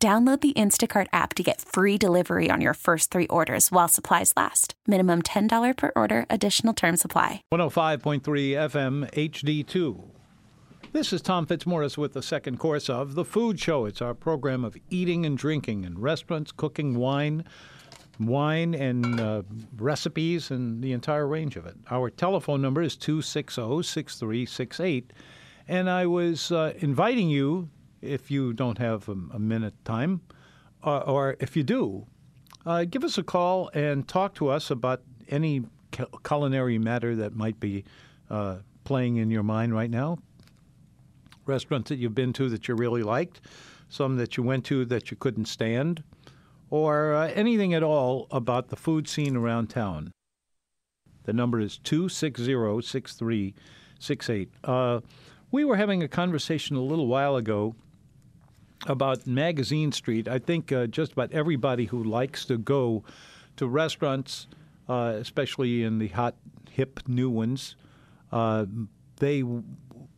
Download the Instacart app to get free delivery on your first three orders while supplies last. Minimum $10 per order, additional term supply. 105.3 FM HD2. This is Tom Fitzmorris with the second course of The Food Show. It's our program of eating and drinking in restaurants, cooking wine, wine and uh, recipes, and the entire range of it. Our telephone number is 260 6368. And I was uh, inviting you if you don't have a, a minute time, uh, or if you do, uh, give us a call and talk to us about any culinary matter that might be uh, playing in your mind right now. Restaurants that you've been to that you really liked, some that you went to that you couldn't stand, or uh, anything at all about the food scene around town. The number is 260 6368. Uh, we were having a conversation a little while ago about Magazine Street. I think uh, just about everybody who likes to go to restaurants, uh, especially in the hot, hip new ones, uh, they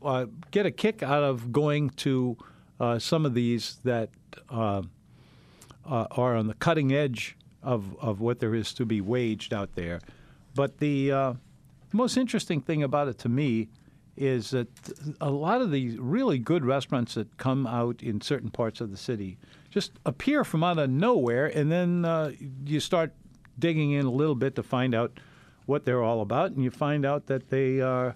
uh, get a kick out of going to uh, some of these that uh, are on the cutting edge of, of what there is to be waged out there. But the most interesting thing about it to me is that a lot of these really good restaurants that come out in certain parts of the city just appear from out of nowhere, and then uh, you start digging in a little bit to find out what they're all about, and you find out that they uh,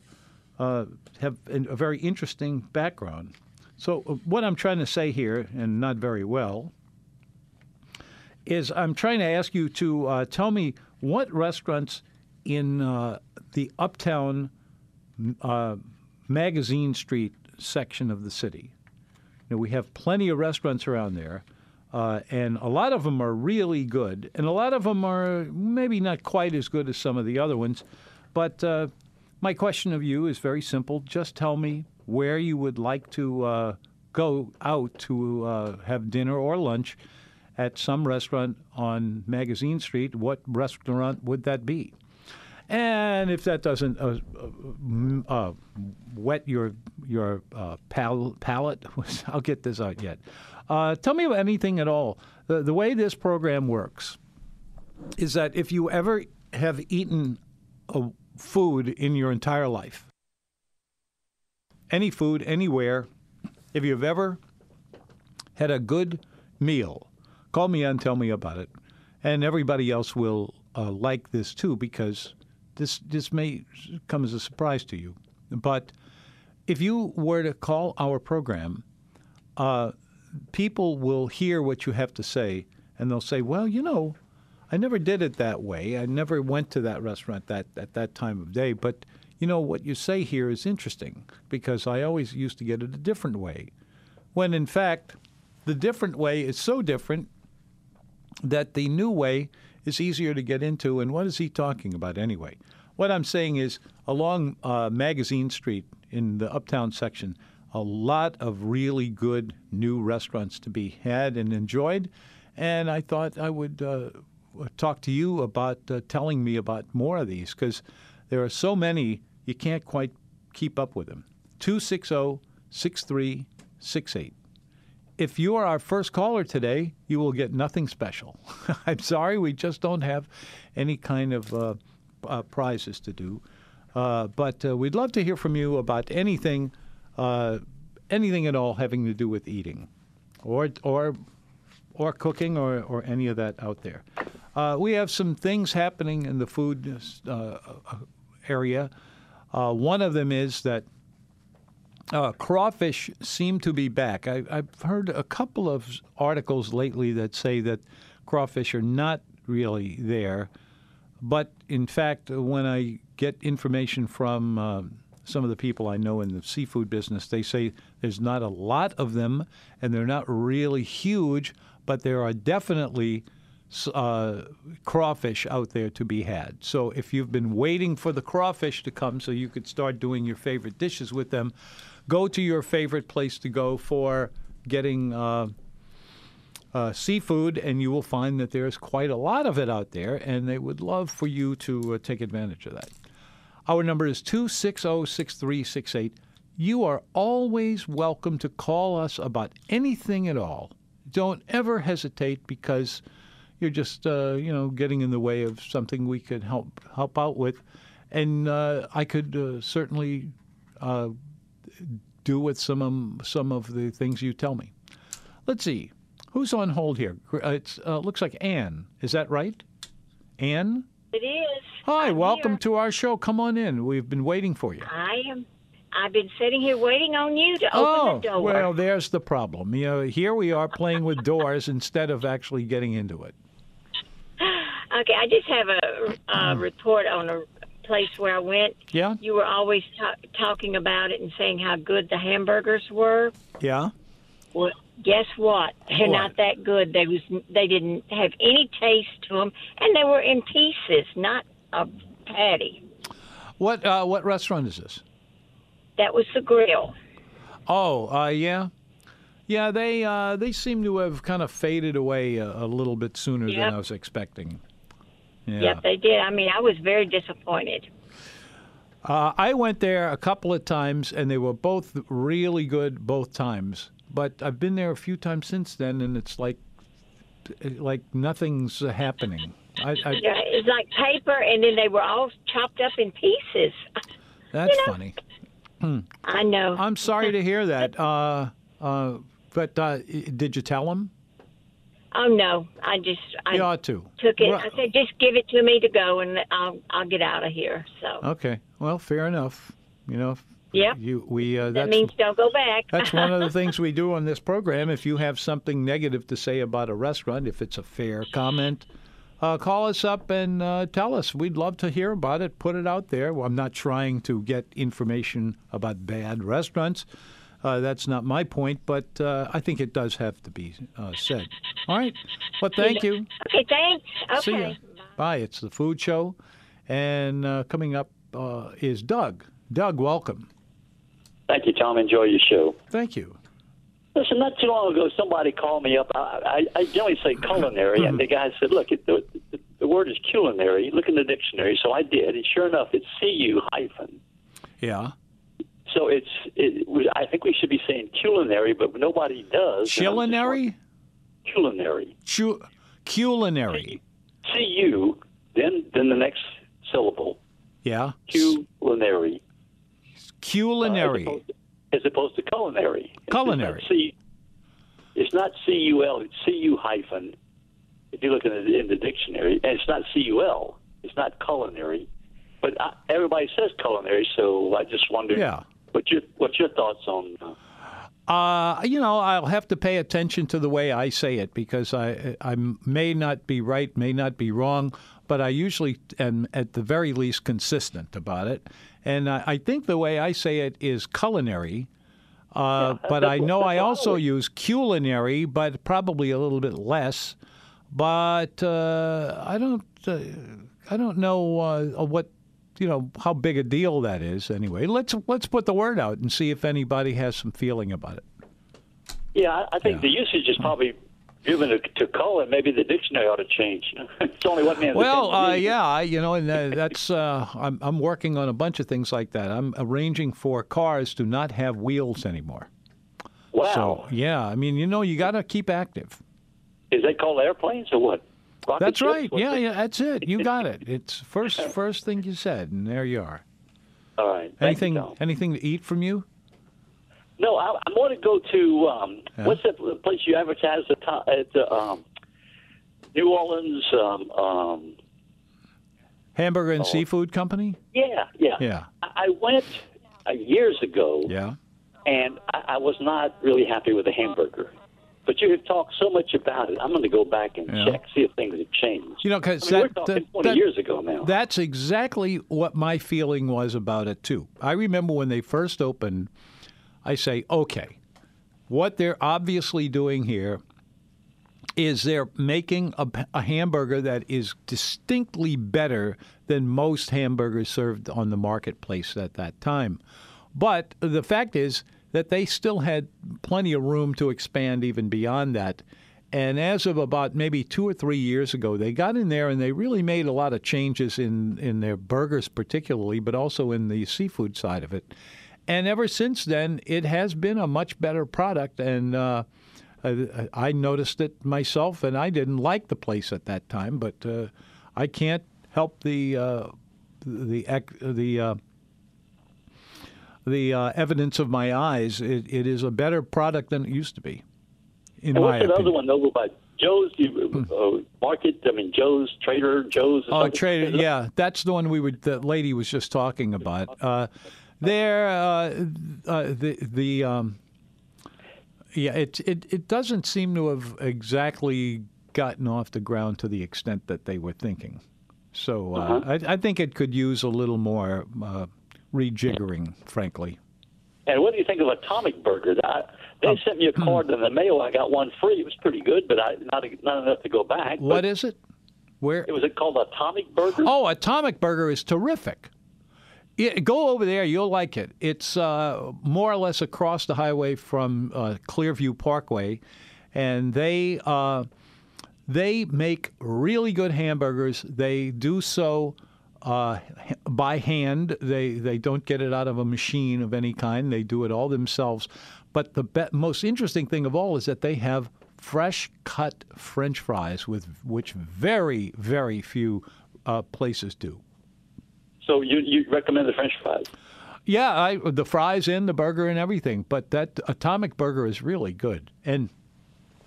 uh, have a very interesting background. So, uh, what I'm trying to say here, and not very well, is I'm trying to ask you to uh, tell me what restaurants in uh, the uptown uh, Magazine Street section of the city. You know, we have plenty of restaurants around there, uh, and a lot of them are really good, and a lot of them are maybe not quite as good as some of the other ones. But uh, my question of you is very simple. Just tell me where you would like to uh, go out to uh, have dinner or lunch at some restaurant on Magazine Street. What restaurant would that be? And if that doesn't uh, uh, uh wet your your uh, pal- palate, I'll get this out yet. Uh, tell me about anything at all. The, the way this program works is that if you ever have eaten a food in your entire life, any food, anywhere, if you've ever had a good meal, call me and tell me about it. And everybody else will uh, like this too because this this may come as a surprise to you, but if you were to call our program, uh, people will hear what you have to say, and they'll say, "Well, you know, I never did it that way. I never went to that restaurant that at that time of day, but." You know, what you say here is interesting because I always used to get it a different way. When in fact, the different way is so different that the new way is easier to get into. And what is he talking about anyway? What I'm saying is along uh, Magazine Street in the uptown section, a lot of really good new restaurants to be had and enjoyed. And I thought I would uh, talk to you about uh, telling me about more of these because there are so many you can't quite keep up with them. 260 6368 if you are our first caller today, you will get nothing special. I'm sorry, we just don't have any kind of uh, uh, prizes to do. Uh, but uh, we'd love to hear from you about anything, uh, anything at all having to do with eating, or or or cooking, or or any of that out there. Uh, we have some things happening in the food area. one of them is that uh, crawfish seem to be back. I, have heard a couple of articles lately that say that crawfish are not really there. But in fact, when I get information from uh, some of the people I know in the seafood business, they say there's not a lot of them and they're not really huge, but there are definitely uh, crawfish out there to be had. So if you've been waiting for the crawfish to come so you could start doing your favorite dishes with them, go to your favorite place to go for getting uh, uh, seafood, and you will find that there's quite a lot of it out there, and they would love for you to uh, take advantage of that. Our number is 260 6368. You are always welcome to call us about anything at all. Don't ever hesitate because you're just uh, you know getting in the way of something we could help help out with, and uh, I could uh, certainly do with some of, some of the things you tell me. Let's see, who's on hold here? It uh, looks like Anne. Is that right? Anne. It is. Hi, I'm welcome here. to our show. Come on in. We've been waiting for you. I am. I've been sitting here waiting on you to open oh, the door. well, there's the problem. You know, here we are playing with doors instead of actually getting into it. Okay, I just have a, a report on a place where I went. Yeah, You were always ta- talking about it and saying how good the hamburgers were. yeah. Well, guess what? They're What? not that good. They was they didn't have any taste to them, and they were in pieces, not a patty. What uh, what restaurant is this? That was the grill. Oh, uh, yeah, yeah. They uh, they seem to have kind of faded away a, a little bit sooner Yep. than I was expecting. Yeah. Yep, they did. I mean, I was very disappointed. Uh, I went there a couple of times, and they were both really good both times. But I've been there a few times since then, and it's like like nothing's happening. I, I, Yeah, it's like paper, and then they were all chopped up in pieces. that's you know. funny. I know. I'm sorry to hear that. Uh, uh, but uh, did you tell him? Oh no, I just I You ought to. took it. Well- I said, just give it to me to go, and I'll I'll get out of here. So Okay. Well, fair enough. You know. Yeah. You we uh, that means don't go back. that's one of the things we do on this program. If you have something negative to say about a restaurant, if it's a fair comment, uh, call us up and uh, tell us. We'd love to hear about it. Put it out there. Well, I'm not trying to get information about bad restaurants. Uh, that's not my point, but uh, I think it does have to be uh, said. All right. Well, thank you. okay, thanks. Okay. See ya. Bye. It's the food show, and uh, coming up uh, is Doug. Doug, welcome. Thank you, Tom. Enjoy your show. Thank you. Listen, not too long ago, somebody called me up. I, I, I generally say culinary, and the guy said, "Look, it, the, the word is culinary. Look in the dictionary." So I did, and sure enough, it's cu hyphen. Yeah. So it's. It, I think we should be saying culinary, but nobody does. and I'm just Culinary? Culinary. Cu- culinary. C U. Then then the next syllable. Yeah. Culinary. uh, As Culinary. opposed, as opposed to culinary. Culinary. not C, it's not C U L. It's C U hyphen. If you look in the, in the dictionary, and it's not C U L. It's not culinary. But I, everybody says culinary, so I just wondered. Yeah. What your what's your thoughts on? Uh, Uh, you know, I'll have to pay attention to the way I say it because I I may not be right, may not be wrong, but I usually am at the very least consistent about it. And I, I think the way I say it is culinary. Uh, but I know I also use culinary, but probably a little bit less. But uh, I don't, uh, I don't know uh, what, you know, how big a deal that is. Anyway, let's let's put the word out and see if anybody has some feeling about it. yeah, I, think Yeah. the usage is probably given to, to colon. Maybe the dictionary ought to change. it's only one man. Well, uh, yeah, you know, and uh, that's uh, I'm I'm working on a bunch of things like that. I'm arranging for cars to not have wheels anymore. Wow. So yeah, I mean, you know, you got to keep active. Is they called airplanes or what? Rocket That's ships? right. Yeah, it? yeah, that's it. You got it. It's first first thing you said, and there you are. All right. Thank Anything Tom. anything to eat from you? No, I, I want to go to um, Yeah. what's that place you advertise at, at um, New Orleans? Um, um, Hamburger and Oh. Seafood Company? yeah, yeah. Yeah. I, I went uh, years ago, Yeah. and I, I was not really happy with the hamburger. But you have talked so much about it. I'm going to go back and Yeah. check, see if things have changed. You know, because I mean, that, talking that- 20 that- years ago now. That's exactly what my feeling was about it too. I remember when they first opened, I say, okay, what they're obviously doing here is they're making a, a, hamburger that is distinctly better than most hamburgers served on the marketplace at that time. But the fact is that they still had plenty of room to expand even beyond that. And as of about maybe two or three years ago, they got in there and they really made a lot of changes in, in their burgers, particularly, but also in the seafood side of it. And ever since then, it has been a much better product. And uh, I noticed it myself, and I didn't like the place at that time, but uh, I can't help the uh, the the uh, the uh, evidence of my eyes. It, it is a better product than it used to be. In and what's opinion. another one over by Joe's you, uh, Market? I mean, Joe's Trader Joe's. Oh, Trader, yeah, that's the one we would. The lady was just talking about. Uh, there, the the. Um, yeah, it, it it doesn't seem to have exactly gotten off the ground to the extent that they were thinking. So uh, uh-huh. I, I, think it could use a little more uh, rejiggering, frankly. And what do you think of Atomic Burger? I, they uh, sent me a card in the mail. I got one free. It was pretty good, but I, not not enough to go back. What is it? Where? It was it called Atomic Burger? Oh, Atomic Burger is terrific. Yeah, go over there. You'll like it. It's uh, more or less across the highway from uh, Clearview Parkway, and they uh, they make really good hamburgers. They do so uh, by hand. They they don't get it out of a machine of any kind. They do it all themselves. But the be- most interesting thing of all is that they have fresh cut French fries, with which very very few uh, places do. So you you recommend the French fries? Yeah, I, the fries and the burger and everything. But that Atomic Burger is really good. And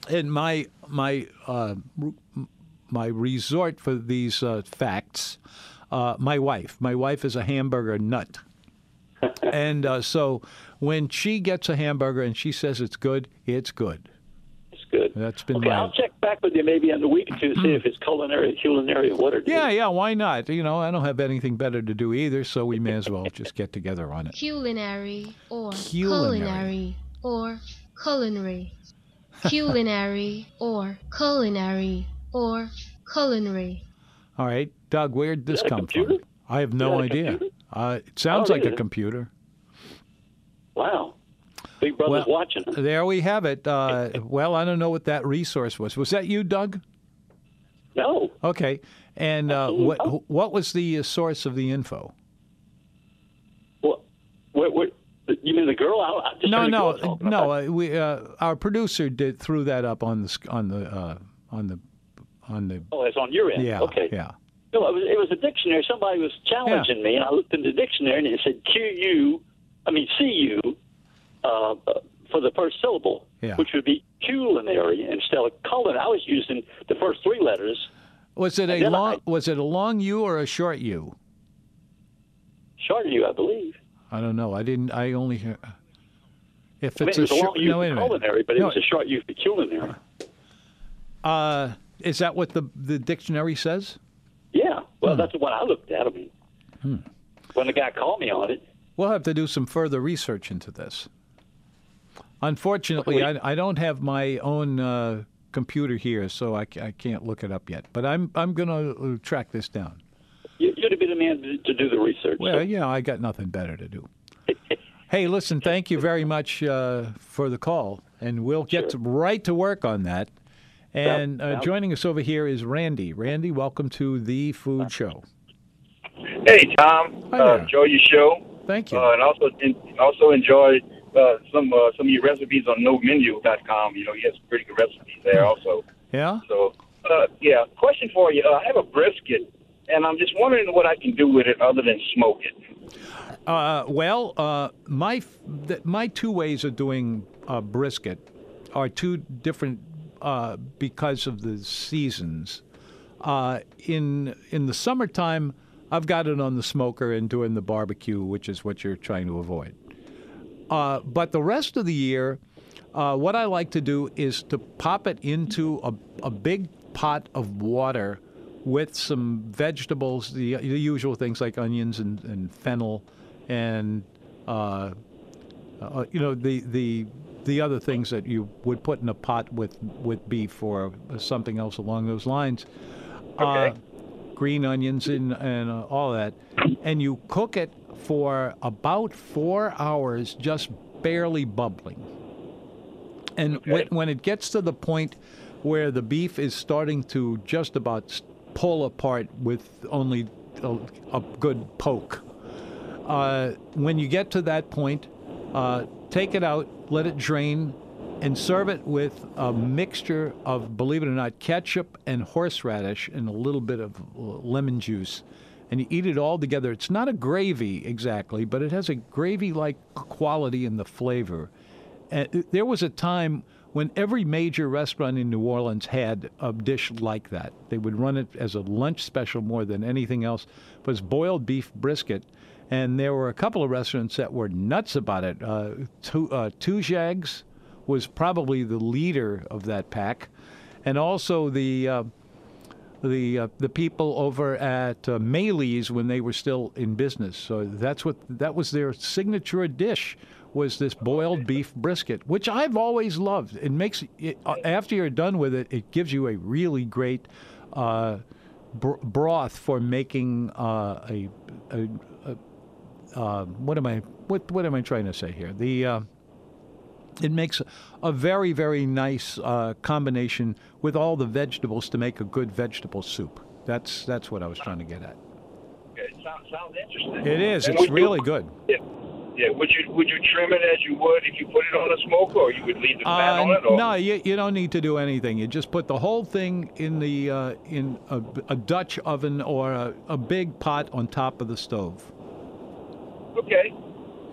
and my my uh, my resort for these uh, facts, uh, my wife. My wife is a hamburger nut. and uh, so when she gets a hamburger and she says it's good, it's good It's good. That's been okay. my... I'll check back with you maybe in a week or two to see if it's culinary, culinary, what it yeah, yeah. Why not? You know, I don't have anything better to do either, so we may as well just get together on it. Culinary or culinary, culinary or culinary, culinary or culinary or culinary. All right, Doug. Where'd this come computer? from? I have no idea. Uh, it sounds oh, like a computer. Wow. Big Brother's well, watching. There we have it. Uh, well, I don't know what that resource was. Was that you, Doug? No. Okay. And uh, what what was the source of the info? What? What? what you mean the girl? I, I no, no, no. Uh, we uh, our producer did threw that up on the on the uh, on the on the. Oh, it's on your end. Yeah. Okay. Yeah. No, it was, it was a dictionary. Somebody was challenging yeah. me, and I looked in the dictionary, and it said Q U, I mean C U, uh, for the first syllable, yeah. which would be culinary instead of culinary. I was using the first three letters. Was it a long? I, was it a long U or a short U? Short U, I believe. I don't know. I didn't. I only hear. If I mean, it's it a, a short, long U no, a minute. culinary, but it was a short U for culinary. Uh, is that what the the dictionary says? Well, hmm. that's the one I looked at. I mean, hmm. when the guy called me on it. We'll have to do some further research into this. Unfortunately, I, I, don't have my own uh, computer here, so I, I, can't look it up yet. But I'm I'm going to uh, track this down. You, would be the man to, to do the research. Well, so. yeah, I got nothing better to do. hey, listen, thank you very much uh, for the call, and we'll get sure. right to work on that. And uh, joining us over here is Randy. Randy, welcome to the Food Show. Hey, Tom. Hi uh, enjoy your show. Thank you. Uh, and also in, also enjoy uh, some uh, some of your recipes on NoMenu.com. You know, you have some pretty good recipes there also. Yeah. So, uh, yeah. Question for you: uh, I have a brisket, and I'm just wondering what I can do with it other than smoke it. Uh, well, uh, my th- my two ways of doing uh, brisket are two different uh, because of the seasons. Uh, in in the summertime, I've got it on the smoker and doing the barbecue, which is what you're trying to avoid. Uh, but the rest of the year, uh, what I like to do is to pop it into a, a big pot of water with some vegetables, the, the usual things like onions and, and fennel, and uh, uh you know the the the other things that you would put in a pot with with beef or something else along those lines. Okay. Uh, green onions and and uh, all that, and you cook it for about four hours, just barely bubbling. And when, Okay. when it gets to the point where the beef is starting to just about pull apart with only a, a good poke, uh, when you get to that point, uh, take it out, let it drain, and serve it with a mixture of, believe it or not, ketchup and horseradish and a little bit of uh, lemon juice. And you eat it all together. It's not a gravy exactly, but it has a gravy like quality in the flavor. And there was a time when every major restaurant in New Orleans had a dish like that. They would run it as a lunch special more than anything else. It was boiled beef brisket, and there were a couple of restaurants that were nuts about it. Uh, Tu- uh, Tujague's was probably the leader of that pack, and also the. Uh, the uh, the people over at uh, when they were still in business. So that's what that was their signature dish was this boiled beef brisket, which I've always loved. It makes it, uh, after you're done with it, it gives you a really great uh, br- broth for making uh, a, a, a uh, what am I what what am I trying to say here? The uh, it makes a very, very nice uh, combination with all the vegetables to make a good vegetable soup. That's that's what I was trying to get at. Okay. Sounds sounds interesting. It is. And It's would you- really good. Yeah. Yeah. Would you would you trim it as you would if you put it on a smoker, or you would leave the fat Uh, on it? Or? no, you, you don't need to do anything. You just put the whole thing in the uh, in a, a Dutch oven or a, a big pot on top of the stove. Okay.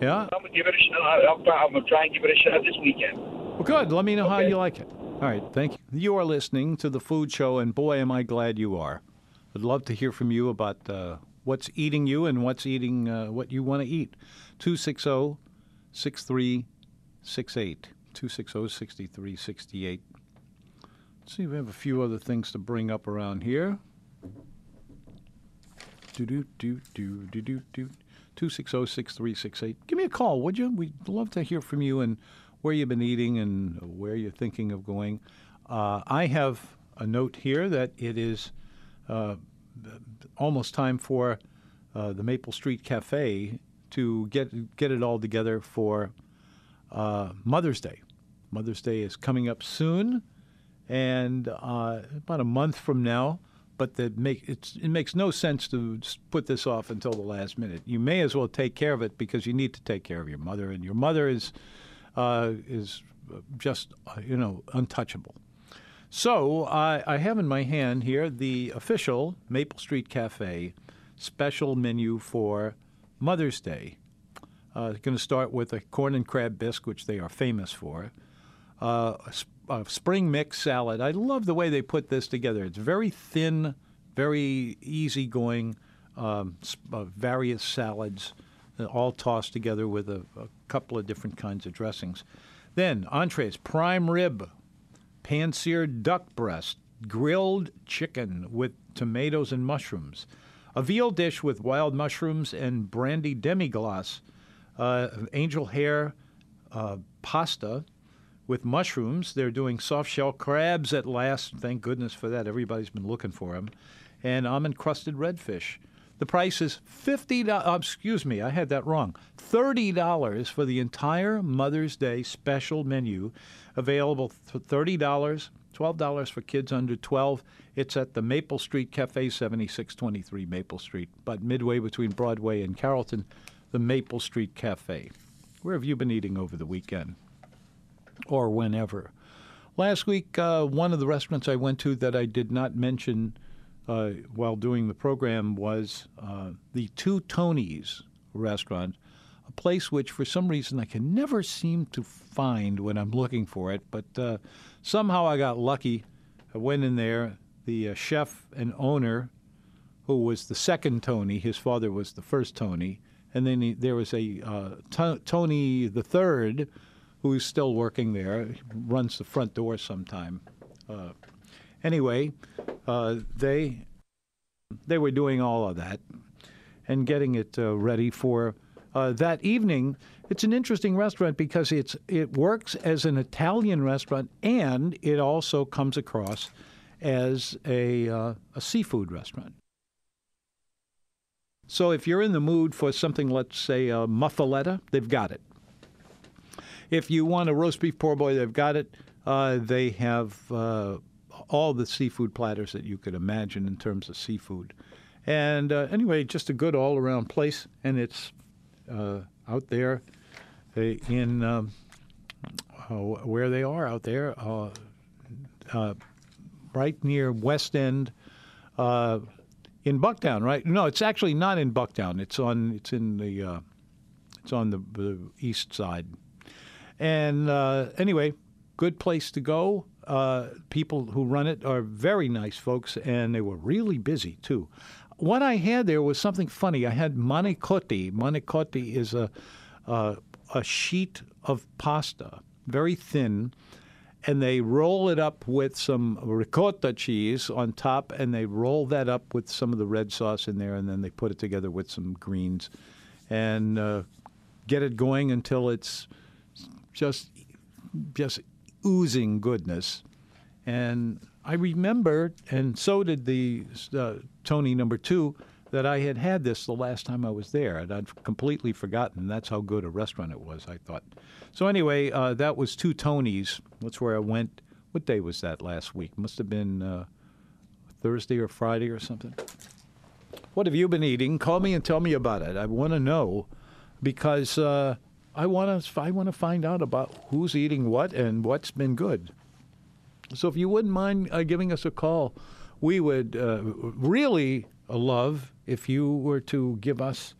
Yeah. I'm gonna give it a shot. I'll, I'm gonna try and give it a shot this weekend. Well, good. Let me know how you like it. All right. Thank you. You are listening to the Food Show, and boy, am I glad you are. I'd love to hear from you about uh, what's eating you and what's eating uh, what you want to eat. oh, 260 6368. 260 6368. Let's see, we have a few other things to bring up around here. Do do do do do do do. 260 6368. Give me a call, would you? We'd love to hear from you and where you've been eating and where you're thinking of going. Uh, I have a note here that it is uh, almost time for uh, the Maple Street Cafe to get get it all together for uh, Mother's Day. Mother's Day is coming up soon, and uh, about a month from now. But that make it makes no sense to put this off until the last minute. You may as well take care of it because you need to take care of your mother, and your mother is uh, is just uh, you know untouchable. So I I have in my hand here the official Maple Street Cafe special menu for Mother's Day. Uh, going to start with a corn and crab bisque, which they are famous for. Uh, a, spring mix salad. I love the way they put this together. It's very thin, very easygoing, um, uh, various salads, uh, all tossed together with a, a couple of different kinds of dressings. Then entrees: prime rib, pan-seared duck breast, grilled chicken with tomatoes and mushrooms, a veal dish with wild mushrooms and brandy demi-glace, uh, angel hair uh, pasta with mushrooms. They're doing soft shell crabs at last. Thank goodness for that. Everybody's been looking for them. And almond crusted redfish. The price is fifty dollars. Uh, excuse me, I had that wrong. Thirty dollars for the entire Mother's Day special menu, available for thirty dollars. Twelve dollars for kids under twelve. It's at the Maple Street Cafe, seventy-six twenty-three Maple Street, but midway between Broadway and Carrollton, the Maple Street Cafe. Where have you been eating over the weekend? Or whenever. Last week, uh, one of the restaurants I went to that I did not mention uh, while doing the program was uh, the Two Tonys restaurant, a place which for some reason I can never seem to find when I'm looking for it, but uh, somehow I got lucky. I went in there. The uh, chef and owner, who was the second Tony, his father was the first Tony, and then he, there was a uh, to- Tony the third, who's still working there, He runs the front door sometime. Uh, anyway, uh, they they were doing all of that and getting it uh, ready for uh, that evening. It's an interesting restaurant because it's it works as an Italian restaurant and it also comes across as a uh, a seafood restaurant. So if you're in the mood for something, let's say a muffaletta, they've got it. If you want a roast beef poor boy, they've got it. Uh, they have uh, all the seafood platters that you could imagine in terms of seafood. And uh, anyway, just a good all around place. And it's uh, out there uh, in um, uh, where they are out there, right near West End in Bucktown, right? No, it's actually not in Bucktown. It's on. It's in the. It's on the, the, east side. And uh, anyway, good place to go. Uh, people who run it are very nice folks, and they were really busy too. What I had there was something funny. I had manicotti. Manicotti is a a sheet of pasta, very thin, and they roll it up with some ricotta cheese on top, and they roll that up with some of the red sauce in there, and then they put it together with some greens, and uh, get it going until it's just just oozing goodness. And I remember, and so did the uh, Tony number two, that I had had this the last time I was there, and I'd completely forgotten. That's how good a restaurant it was. I thought. So anyway, uh, that was two Tonys. That's where I went. What day was that last week? Must have been uh, Thursday or Friday or something. What have you been eating? Call me and tell me about it. I want to know because uh, I want to. I want to find out about who's eating what and what's been good. So if you wouldn't mind uh, giving us a call, we would uh, really love if you were to give us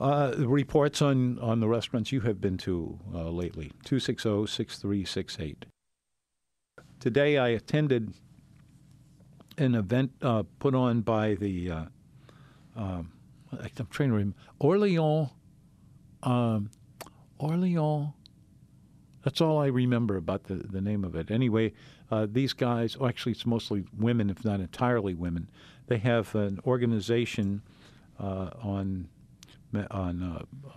uh, reports on, on the restaurants you have been to uh, lately. 260 6368. Today I attended an event uh, put on by the, uh, um, I'm trying to remember, Orleans, um, Orleans. That's all I remember about the, the name of it. Anyway, uh, these guys, oh, actually, it's mostly women, if not entirely women. They have an organization uh, on on uh,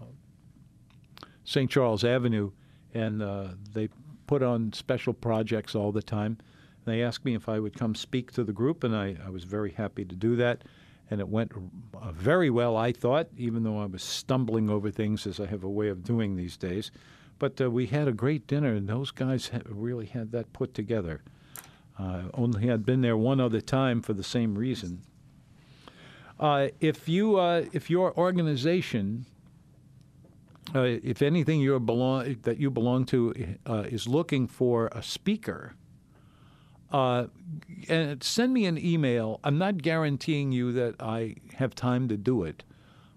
St. Charles Avenue, and uh, they put on special projects all the time. They asked me if I would come speak to the group, and I, I was very happy to do that. And it went uh, very well, I thought, even though I was stumbling over things as I have a way of doing these days. But uh, we had a great dinner, and those guys ha- really had that put together. Uh, only had been there one other time for the same reason. Uh, if you uh, if your organization, uh, if anything belong that you belong to uh, is looking for a speaker, uh, and send me an email. I'm not guaranteeing you that I have time to do it,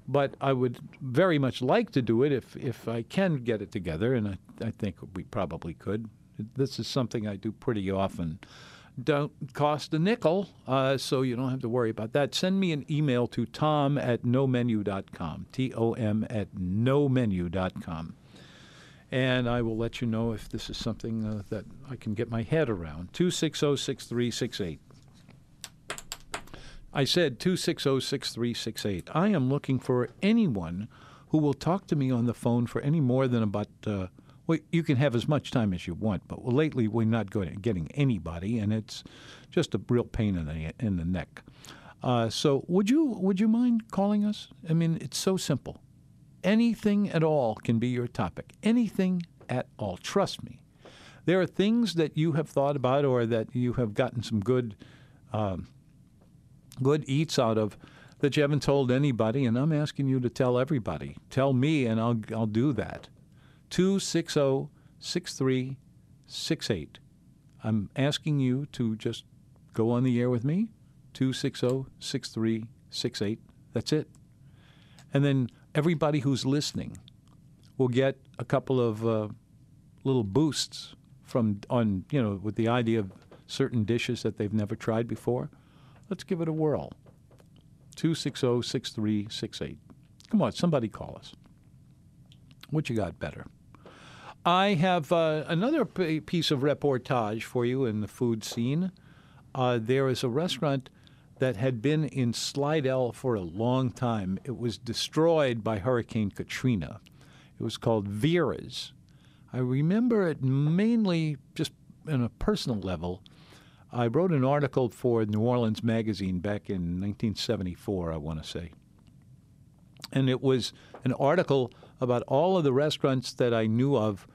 but I would very much like to do it if if I can get it together, and I, I think we probably could. This is something I do pretty often don't cost a nickel, uh, so you don't have to worry about that. Send me an email to tom at nomenu.com, T O M at nomenu.com. And I will let you know if this is something uh, that I can get my head around. 2606368. I said 2606368. I am looking for anyone who will talk to me on the phone for any more than about. Uh, well, you can have as much time as you want, but lately we're not getting anybody, and it's just a real pain in the in the neck. Uh, so, would you would you mind calling us? I mean, it's so simple. Anything at all can be your topic. Anything at all. Trust me. There are things that you have thought about, or that you have gotten some good, um, good eats out of, that you haven't told anybody, and I'm asking you to tell everybody. Tell me, and I'll I'll do that. 260 6368. I'm asking you to just go on the air with me, 260 6368. That's it. And then everybody who's listening will get a couple of uh, little boosts from on you know with the idea of certain dishes that they've never tried before. Let's give it a whirl. 260 6368. Come on, somebody call us. What you got better? I have uh, another piece of reportage for you in the food scene. Uh, there is a restaurant that had been in Slidell for a long time. It was destroyed by Hurricane Katrina. It was called Vera's. I remember it mainly just on a personal level. I wrote an article for New Orleans Magazine back in 1974, I want to say. And it was an article about all of the restaurants that I knew of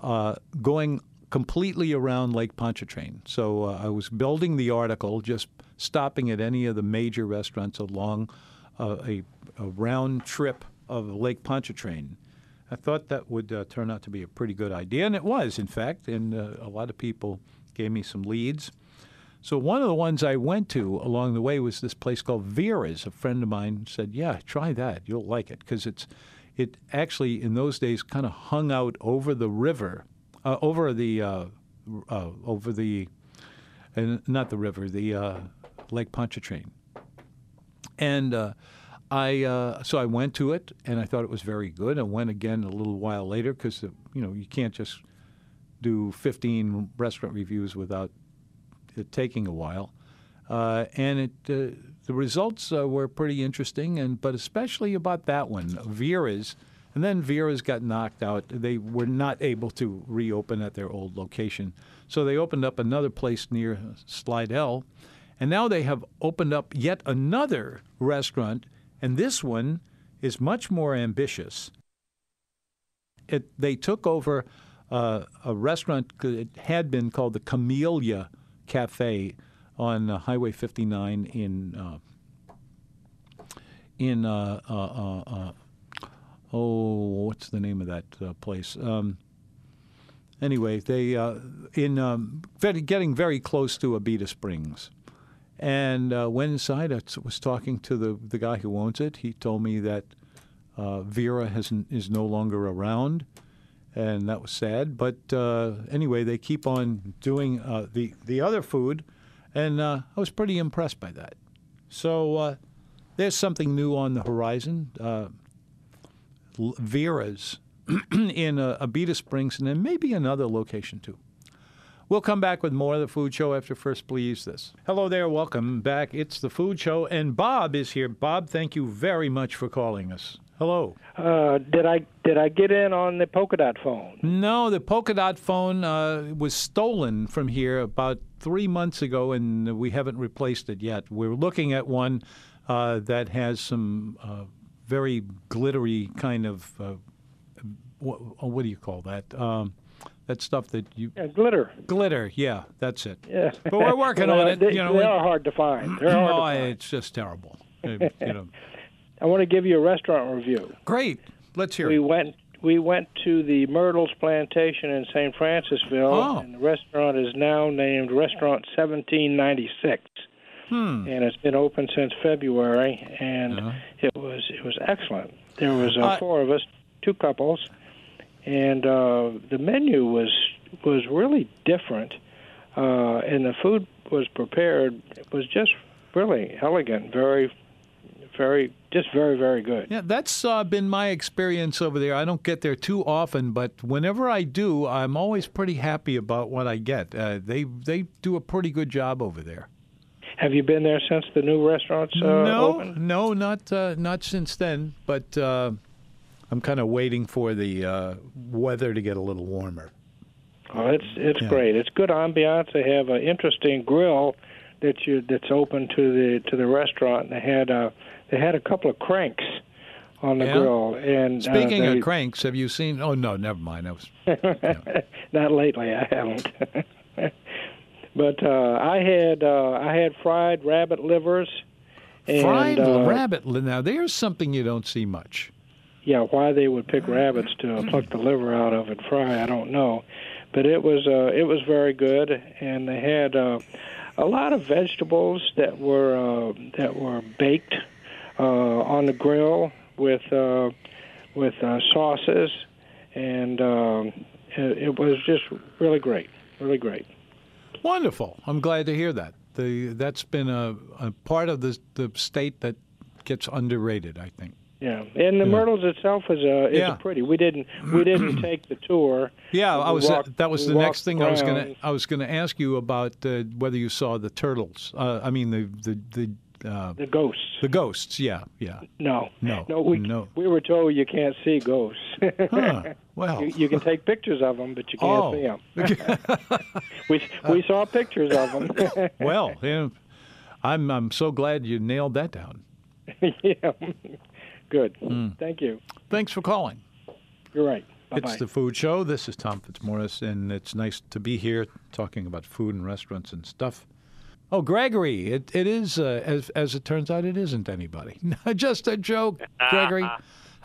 uh, going completely around Lake Pontchartrain. So uh, I was building the article, just stopping at any of the major restaurants along uh, a, a round trip of Lake Pontchartrain. I thought that would uh, turn out to be a pretty good idea, and it was, in fact. And uh, a lot of people gave me some leads. So one of the ones I went to along the way was this place called Vera's. A friend of mine said, "Yeah, try that. You'll like it because it's it actually in those days kind of hung out over the river, uh, over the uh, uh, over the and not the river, the uh, Lake Pontchartrain. And uh, I uh, so I went to it and I thought it was very good. I went again a little while later because you know you can't just do 15 restaurant reviews without it taking a while. Uh, and it, uh, the results uh, were pretty interesting, and but especially about that one, Vera's. And then Vera's got knocked out. They were not able to reopen at their old location, so they opened up another place near Slidell, and now they have opened up yet another restaurant, and this one is much more ambitious. It, they took over uh, a restaurant that had been called the Camellia Cafe on uh, Highway 59 in uh, in uh, uh, uh, oh what's the name of that place? Um, anyway, they in um, getting very close to Abita Springs. And went inside. I was talking to the, the guy who owns it. He told me that Vera has, is no longer around and that was sad. But uh, anyway, they keep on doing uh, the the other food, and uh, I was pretty impressed by that. So uh, there's something new on the horizon. Uh, Vera's in uh, Abita Springs, and then maybe another location too. We'll come back with more of the Food Show after First Please This. Hello there, welcome back. It's the Food Show, and Bob is here. Bob, thank you very much for calling us. Hello. Uh, did I did I get in on the polka dot phone? No, the polka dot phone uh, was stolen from here about three months ago, and we haven't replaced it yet. We're looking at one uh, that has some uh, very glittery kind of uh, what, what, do you call that? Um, that stuff that you yeah, glitter. Glitter, yeah, that's it. Yeah, but we're working well, on it. They, you know, they are hard to find. They're hard oh, to find. it's just terrible. you know. I want to give you a restaurant review. Great. Let's hear we it. went we went to the Myrtles Plantation in St. Francisville, oh. and the restaurant is now named Restaurant 1796. Hmm. And it's been open since February, and Uh-huh. it was it was excellent. There was uh, Uh, four of us, two couples, and uh, the menu was was really different, uh, and the food was prepared. It was just really elegant, very, very, just very, very good. Yeah, that's uh, been my experience over there. I don't get there too often, but whenever I do, I'm always pretty happy about what I get. Uh, they they do a pretty good job over there. Have you been there since the new restaurants uh, no, opened? no, not uh, not since then. But uh, I'm kind of waiting for the uh, weather to get a little warmer. Oh, it's it's Yeah. great. It's good ambiance. They have an interesting grill that you that's open to the to the restaurant. They had uh, they had a couple of cranks on the Yeah? grill. And Speaking uh, they, of cranks, have you seen? Oh no, never mind. I was not lately, I haven't. but uh, I had uh, I had fried rabbit livers. And, fried uh, rabbit. Now there's something you don't see much. Yeah, why they would pick rabbits to pluck the liver out of and fry, I don't know. But it was uh, it was very good, and they had uh, a lot of vegetables that were uh, that were baked uh, on the grill with uh, with uh, sauces, and um, it, it was just really great, really great. Wonderful. I'm glad to hear that. The that's been a, a part of the the state that gets underrated. I think. Yeah, and the Yeah. Myrtles itself is a is Yeah. pretty. We didn't we didn't take the tour. Yeah, I was. walked- that was the next thing I was gonna I was going to ask you about uh, whether you saw the turtles. Uh, I mean the the the uh, The ghosts. the ghosts. Yeah, yeah. No. No, No. We no. we were told you can't see ghosts. Huh. Well, you, you can take pictures of them, but you can't oh, see them. We we saw pictures of them. well, yeah, I'm I'm so glad you nailed that down. yeah. Good. Hmm. Thank you. Thanks for calling. You're right. Bye It's the Food Show. This is Tom Fitzmorris, and it's nice to be here talking about food and restaurants and stuff. Oh, Gregory, it, it is, uh, as, as it turns out, it isn't anybody. Just a joke, Gregory.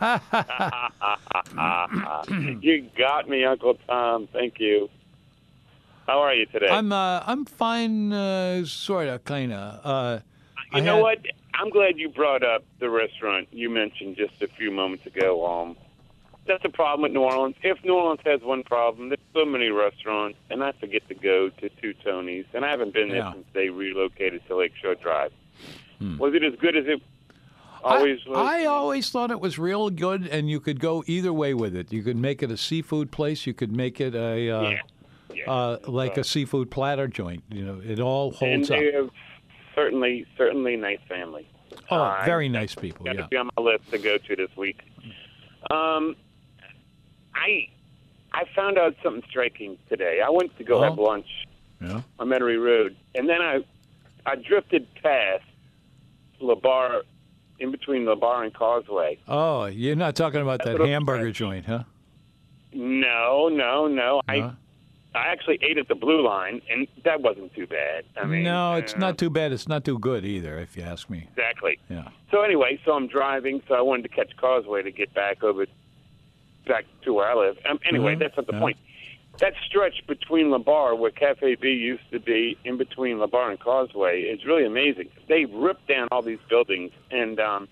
you got me, Uncle Tom. Thank you. How are you today? I'm uh, I'm fine, uh, sort of, kind of. Uh, you I know had- what? I'm glad you brought up the restaurant you mentioned just a few moments ago. Um, that's a problem with New Orleans. If New Orleans has one problem, there's so many restaurants, and I forget to go to Two Tonys, and I haven't been there Yeah. since they relocated to Lakeshore Drive. Hmm. Was it as good as it always was? I always thought it was real good, and you could go either way with it. You could make it a seafood place. You could make it a uh, Yeah, yeah. uh, like a seafood platter joint. You know, it all holds up. have certainly, certainly nice family. Oh, I- very nice people. got Yeah. to be on my list to go to this week. Um, I I found out something striking today. I went to go Oh. have lunch Yeah. on Metairie Road, and then I I drifted past Labarre, in between Labarre and Causeway. Oh, you're not talking about that hamburger joint, huh? No, no, no. I Huh? I actually ate at the Blue Line, and that wasn't too bad. I mean, no, it's not too bad. It's not too good either, if you ask me. exactly. Yeah. So anyway, so I'm driving, so I wanted to catch Causeway to get back over, back to where I live. Um, anyway, Mhm, that's not the yeah. point. That stretch between Labarre, where Cafe B used to be, in between Labarre and Causeway, is really amazing. They ripped down all these buildings, and um,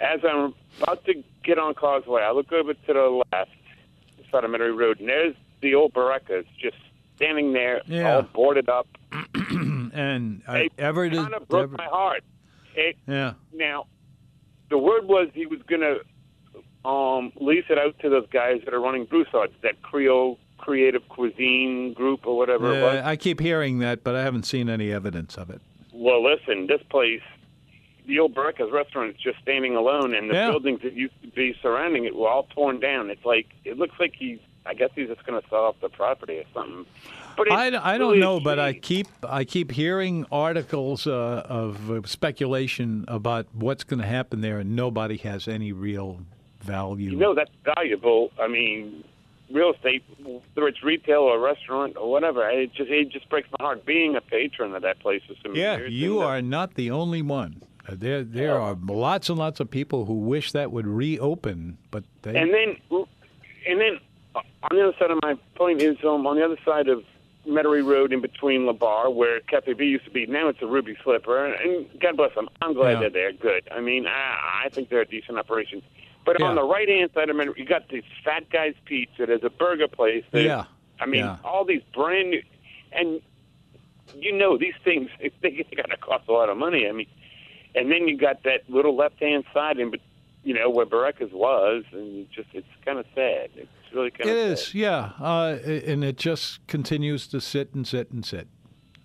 as I'm about to get on Causeway, I look over to the left, Metairie Road, and there's the old Barreca's just standing there, Yeah. all boarded up. and uh, It Everett is. kind of broke Everett- my heart. It, yeah. now, the word was he was going to um, lease it out to those guys that are running Broussard's, that Creole Creative Cuisine group or whatever it was. I keep hearing that, but I haven't seen any evidence of it. Well, listen, this place, the old Barreca's restaurant is just standing alone, and the Yeah. buildings that used to be surrounding it were all torn down. It's like, it looks like he's, I guess he's just going to sell off the property or something. But I, I don't really know, but I keep I keep hearing articles uh, of uh, speculation about what's going to happen there, and nobody has any real value. You know that's valuable. I mean, real estate, whether it's retail or restaurant or whatever, it just it just breaks my heart. Being a patron of that place so yeah, you are not the only one. Uh, there there are lots and lots of people who wish that would reopen, but they And then, and then on the other side of my point is um, on the other side of Metairie Road, in between Labarre, where Cafe B used to be. Now it's a Ruby Slipper, and God bless them. I'm glad Yeah. they're there. Good. I mean, I, I think they're a decent operation. But Yeah. on the right hand side of Metairie, you got this Fat Guy's Pizza. There's a burger place. There's, yeah. I mean, Yeah. all these brand new, and you know these things they got to cost a lot of money. I mean, and then you got that little left hand side in, you know, where Barreca's was, and just it's kind of sad. It's really kind It of is, yeah, uh, and it just continues to sit and sit and sit.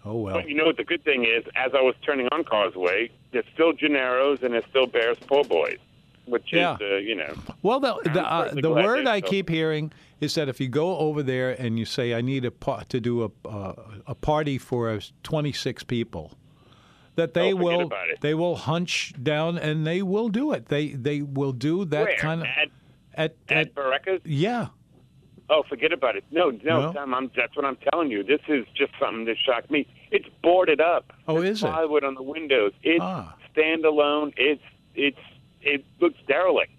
Oh well. But you know what the good thing is? As I was turning on Causeway, there's still Gennaro's and there's still Bears Po' Boys, which Yeah. is, uh, you know, Well, the the, uh, the word I still- keep hearing is that if you go over there and you say I need a pa- to do a uh, a party for uh, 26 people, that they Oh, forget will about it. they will hunch down and they will do it. They they will do that where kind of at at, at at Barreca's. yeah. Oh, forget about it. No, no, No? Tom. I'm, that's what I'm telling you. This is just something that shocked me. It's boarded up. Oh, There's is it? plywood on the windows. It's Ah. standalone. It's it's it looks derelict.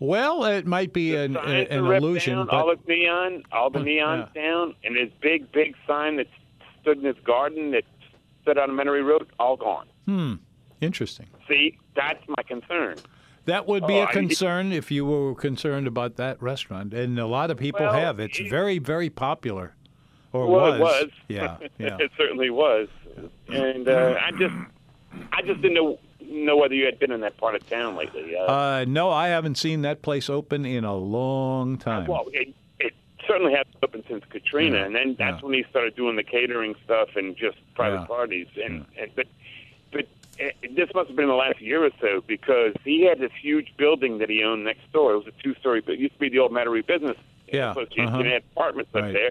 Well, it might be The an, signs an illusion, down, but all the neon, all the neon's yeah. down, and this big, big sign that stood in this garden that stood on Metairie Road, all gone. hmm, interesting. See, that's my concern. That would be Oh, a concern if you were concerned about that restaurant, and a lot of people Well, have. It's it- very, very popular. Or well, was. it was. Yeah, yeah. it certainly was. And uh, I just, I just didn't know know whether you had been in that part of town lately. Uh, Uh, no, I haven't seen that place open in a long time. well, it, it certainly hasn't opened since Katrina, Yeah, and then that's yeah. when he started doing the catering stuff and just private Yeah. parties. And, and but it, this must have been the last year or so because he had this huge building that he owned next door. It was a two-story. It used to be the old Metairie Business Yeah, Association. uh-huh. It had apartments up Right. there.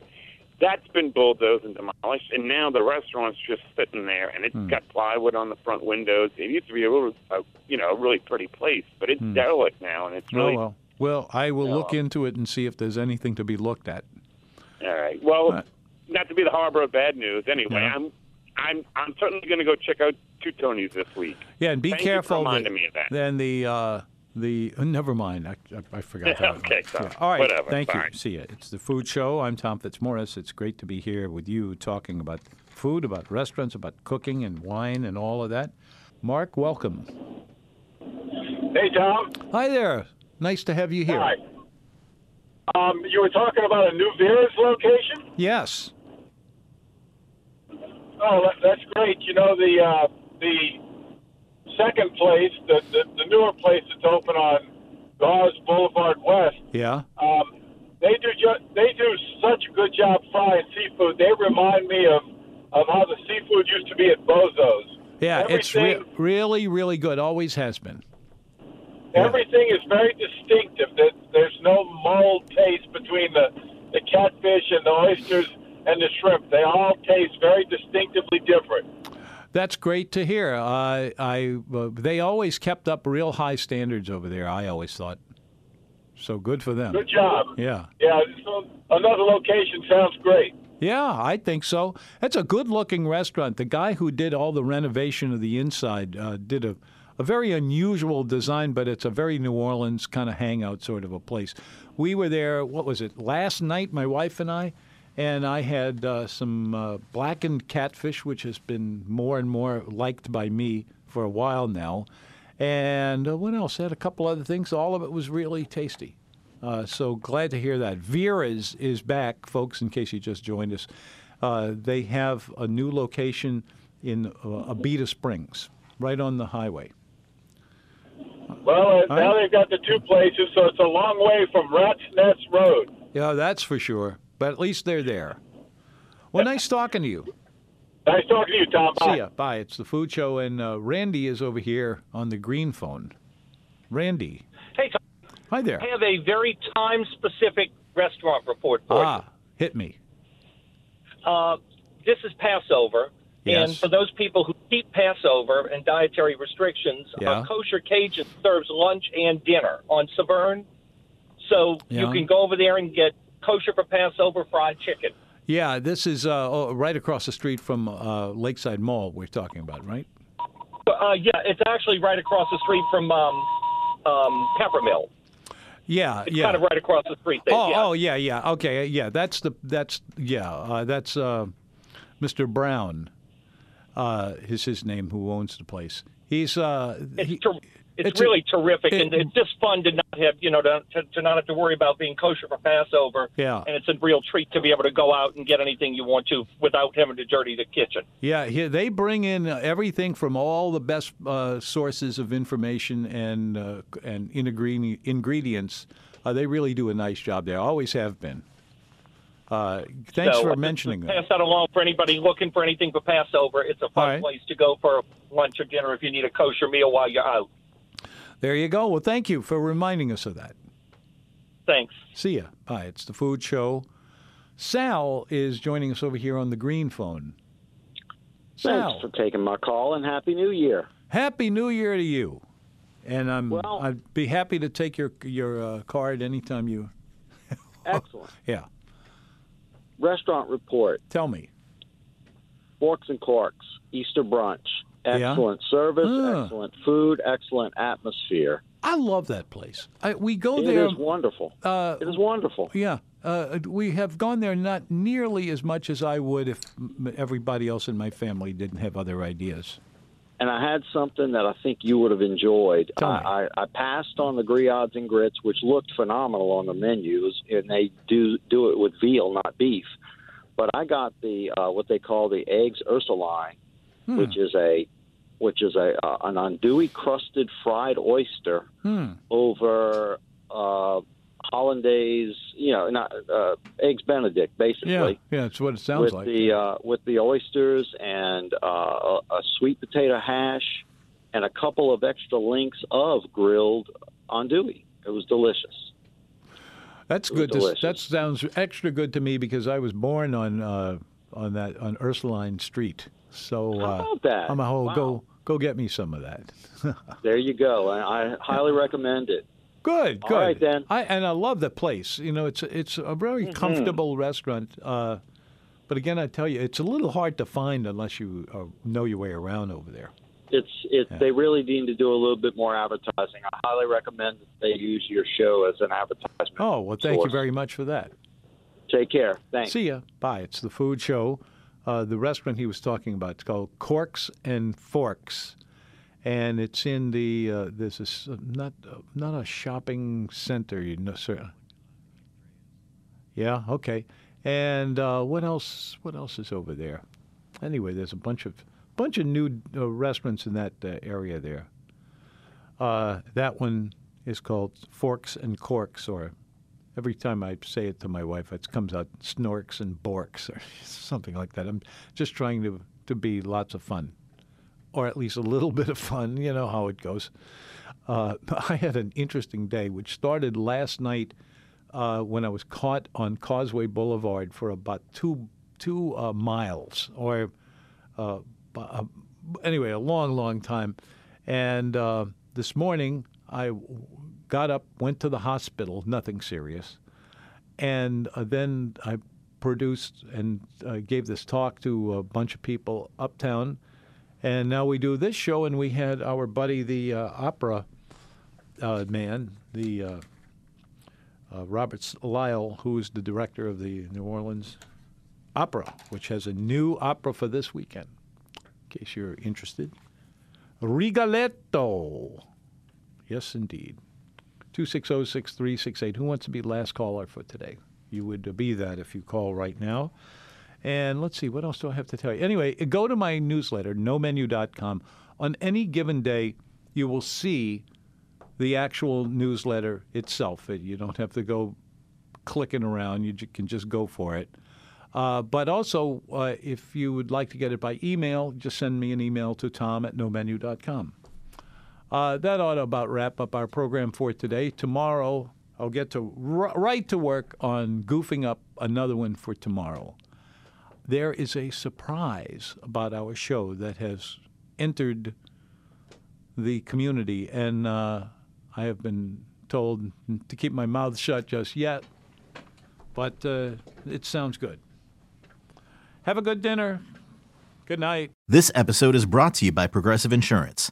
That's been bulldozed and demolished, and now the restaurant's just sitting there, and it's Hmm. got plywood on the front windows. It used to be a little, uh, you know, a really pretty place, but it's derelict now, and it's really Oh well. Well, I will look into it and see if there's anything to be looked at. All right. Well, Right. not to be the harbor of bad news. Anyway, Yeah. I'm I'm I'm certainly going to go check out Two Tonys this week. Yeah, and be Thank you for careful. reminding that- me of that. Then the uh, the uh, never mind. I, I, I forgot that. Okay, sorry. Yeah. All right. Whatever. Thank Bye. you. See ya. It's the Food Show. I'm Tom Fitzmorris. It's great to be here with you, talking about food, about restaurants, about cooking and wine and all of that. Mark, welcome. Hey, Tom. Hi there. Nice to have you here. Hi. Um, you were talking about a new Vera's location. Yes. Oh, that, that's great. You know the uh, the second place, the, the the newer place that's open on Gause Boulevard West. Yeah. Um, they do ju- they do such a good job frying seafood. They remind me of of how the seafood used to be at Bozo's. Yeah. It's re- really, really good. Always has been. Everything is very distinctive. There- There's no mold taste between the, the catfish and the oysters and the shrimp. They all taste very distinctively different. That's great to hear. Uh, I uh, they always kept up real high standards over there. I always thought. So good for them. Good job. Yeah. Yeah, so another location sounds great. Yeah, I think so. That's a good looking restaurant. The guy who did all the renovation of the inside uh, did a, a very unusual design, but it's a very New Orleans kind of hangout sort of a place. We were there, what was it, last night, my wife and I, and I had uh, some uh, blackened catfish, which has been more and more liked by me for a while now. And uh, what else? I had a couple other things. All of it was really tasty. Uh, so glad to hear that. Vera's is back, folks, in case you just joined us. Uh, they have a new location in uh, Abita Springs, right on the highway. Well, uh, now they've got the two places, so it's a long way from Rat's Nest Road. Yeah, that's for sure. But at least they're there. Well, nice talking to you. Nice talking to you, Tom. Bye. See ya. Bye. It's the food show, and uh, Randy is over here on the green phone. Randy. Hey, Tom, Hi there. I have a very time-specific restaurant report for Ah, hit me. Uh, this is Passover, and for those people who keep Passover and dietary restrictions, Yeah. uh, Kosher Cajun serves lunch and dinner on Severn, so you can go over there and get kosher for Passover fried chicken. Yeah, this is uh, oh, right across the street from uh, Lakeside Mall. We're talking about, right? Uh, yeah, it's actually right across the street from um, um, Peppermill. Yeah, It's yeah. kind of right across the street there. Oh, yeah. oh, yeah, yeah. Okay, yeah. That's the that's yeah. Uh, that's uh, Mr. Brown. Uh, is his name who owns the place? He's uh, It's, he- ter- it's, it's a- really terrific, it- and it's just fun to not have you know to, to, to not have to worry about being kosher for Passover. Yeah. and it's a real treat to be able to go out and get anything you want to without having to dirty the kitchen. yeah. He, they bring in uh, everything from all the best uh, sources of information and uh, and ingredient, ingredients. Uh, they really do a nice job there. Always have been. Uh, thanks So, for uh, mentioning that. Pass that along for anybody looking for anything for Passover. It's a fun right. place to go for lunch or dinner if you need a kosher meal while you're out. There you go. Well, thank you for reminding us of that. Thanks. See ya. Bye. It's the food show. Sal is joining us over here on the green phone. Sal, Thanks for taking my call and Happy New Year. happy New Year to you. And I'm Well- I'd be happy to take your your uh, card anytime you. Excellent. Yeah. Restaurant report Tell me. Forks and Corks, Easter brunch. Yeah? Excellent service, Ah. excellent food, excellent atmosphere. I love that place. I, we go It there. is wonderful. Uh, It is wonderful. Yeah, uh, we have gone there not nearly as much as I would if everybody else in my family didn't have other ideas. And I had something that I think you would have enjoyed. I, I, I passed on the griots and grits, which looked phenomenal on the menus, and they do do it with veal, not beef. But I got the uh, what they call the eggs Ursuline, Hmm. which is a which is a uh, an andouille crusted fried oyster Hmm. over uh, hollandaise, you know, not uh, eggs Benedict, basically Yeah, yeah, that's what it sounds with like. the uh, with the oysters and uh, a, a sweet potato hash and a couple of extra links of grilled andouille. It was delicious. That's It good. To, that sounds extra good to me because I was born on uh, on that on Ursuline Street. So uh, about that? I'm a whole Wow. go go get me some of that. There you go. I, I highly recommend it. Good, good. right, then. I and I love the place. You know, it's it's a very Mhm. comfortable restaurant. Uh, but again, I tell you, it's a little hard to find unless you uh, know your way around over there. It's it. They really need to do a little bit more advertising. I highly recommend that they use your show as an advertisement. Oh well, thank you very much for that. Take care. Thanks. See ya. Bye. It's the food show. Uh, the restaurant he was talking about it's called Corks and Forks, and it's in the uh, this is not uh, not a shopping center, you know, sir. Yeah. Okay. And uh, what else? What else is over there? Anyway, there's a bunch of bunch of new uh, restaurants in that uh, area there. Uh, that one is called Forks and Corks, or every time I say it to my wife, it comes out Snorks and Borks, or something like that. I'm just trying to to be lots of fun, or at least a little bit of fun. You know how it goes. Uh, I had an interesting day, which started last night uh, when I was caught on Causeway Boulevard for about two two uh, miles, or uh, uh, anyway, a long, long time. And uh, this morning, I got up, went to the hospital, nothing serious, and uh, then I produced and uh, gave this talk to a bunch of people uptown. And now we do this show, and we had our buddy, the uh, opera uh, man, the uh, uh, Robert Lyall, who is the director of the New Orleans Opera, which has a new opera for this weekend, in case you're interested. Rigoletto. Yes, indeed. 260 6368. Who wants to be last caller for today? You would be that if you call right now. And let's see, what else do I have to tell you? Anyway, go to my newsletter, nomenu.com. On any given day, you will see the actual newsletter itself. You don't have to go clicking around, you can just go for it. Uh, but also, uh, if you would like to get it by email, just send me an email to tom at nomenu.com. Uh, that ought to about wrap up our program for today. Tomorrow, I'll get to r- right to work on goofing up another one for tomorrow. There is a surprise about our show that has entered the community, and uh, I have been told to keep my mouth shut just yet, but uh, it sounds good. Have a good dinner. Good night. This episode is brought to you by Progressive Insurance.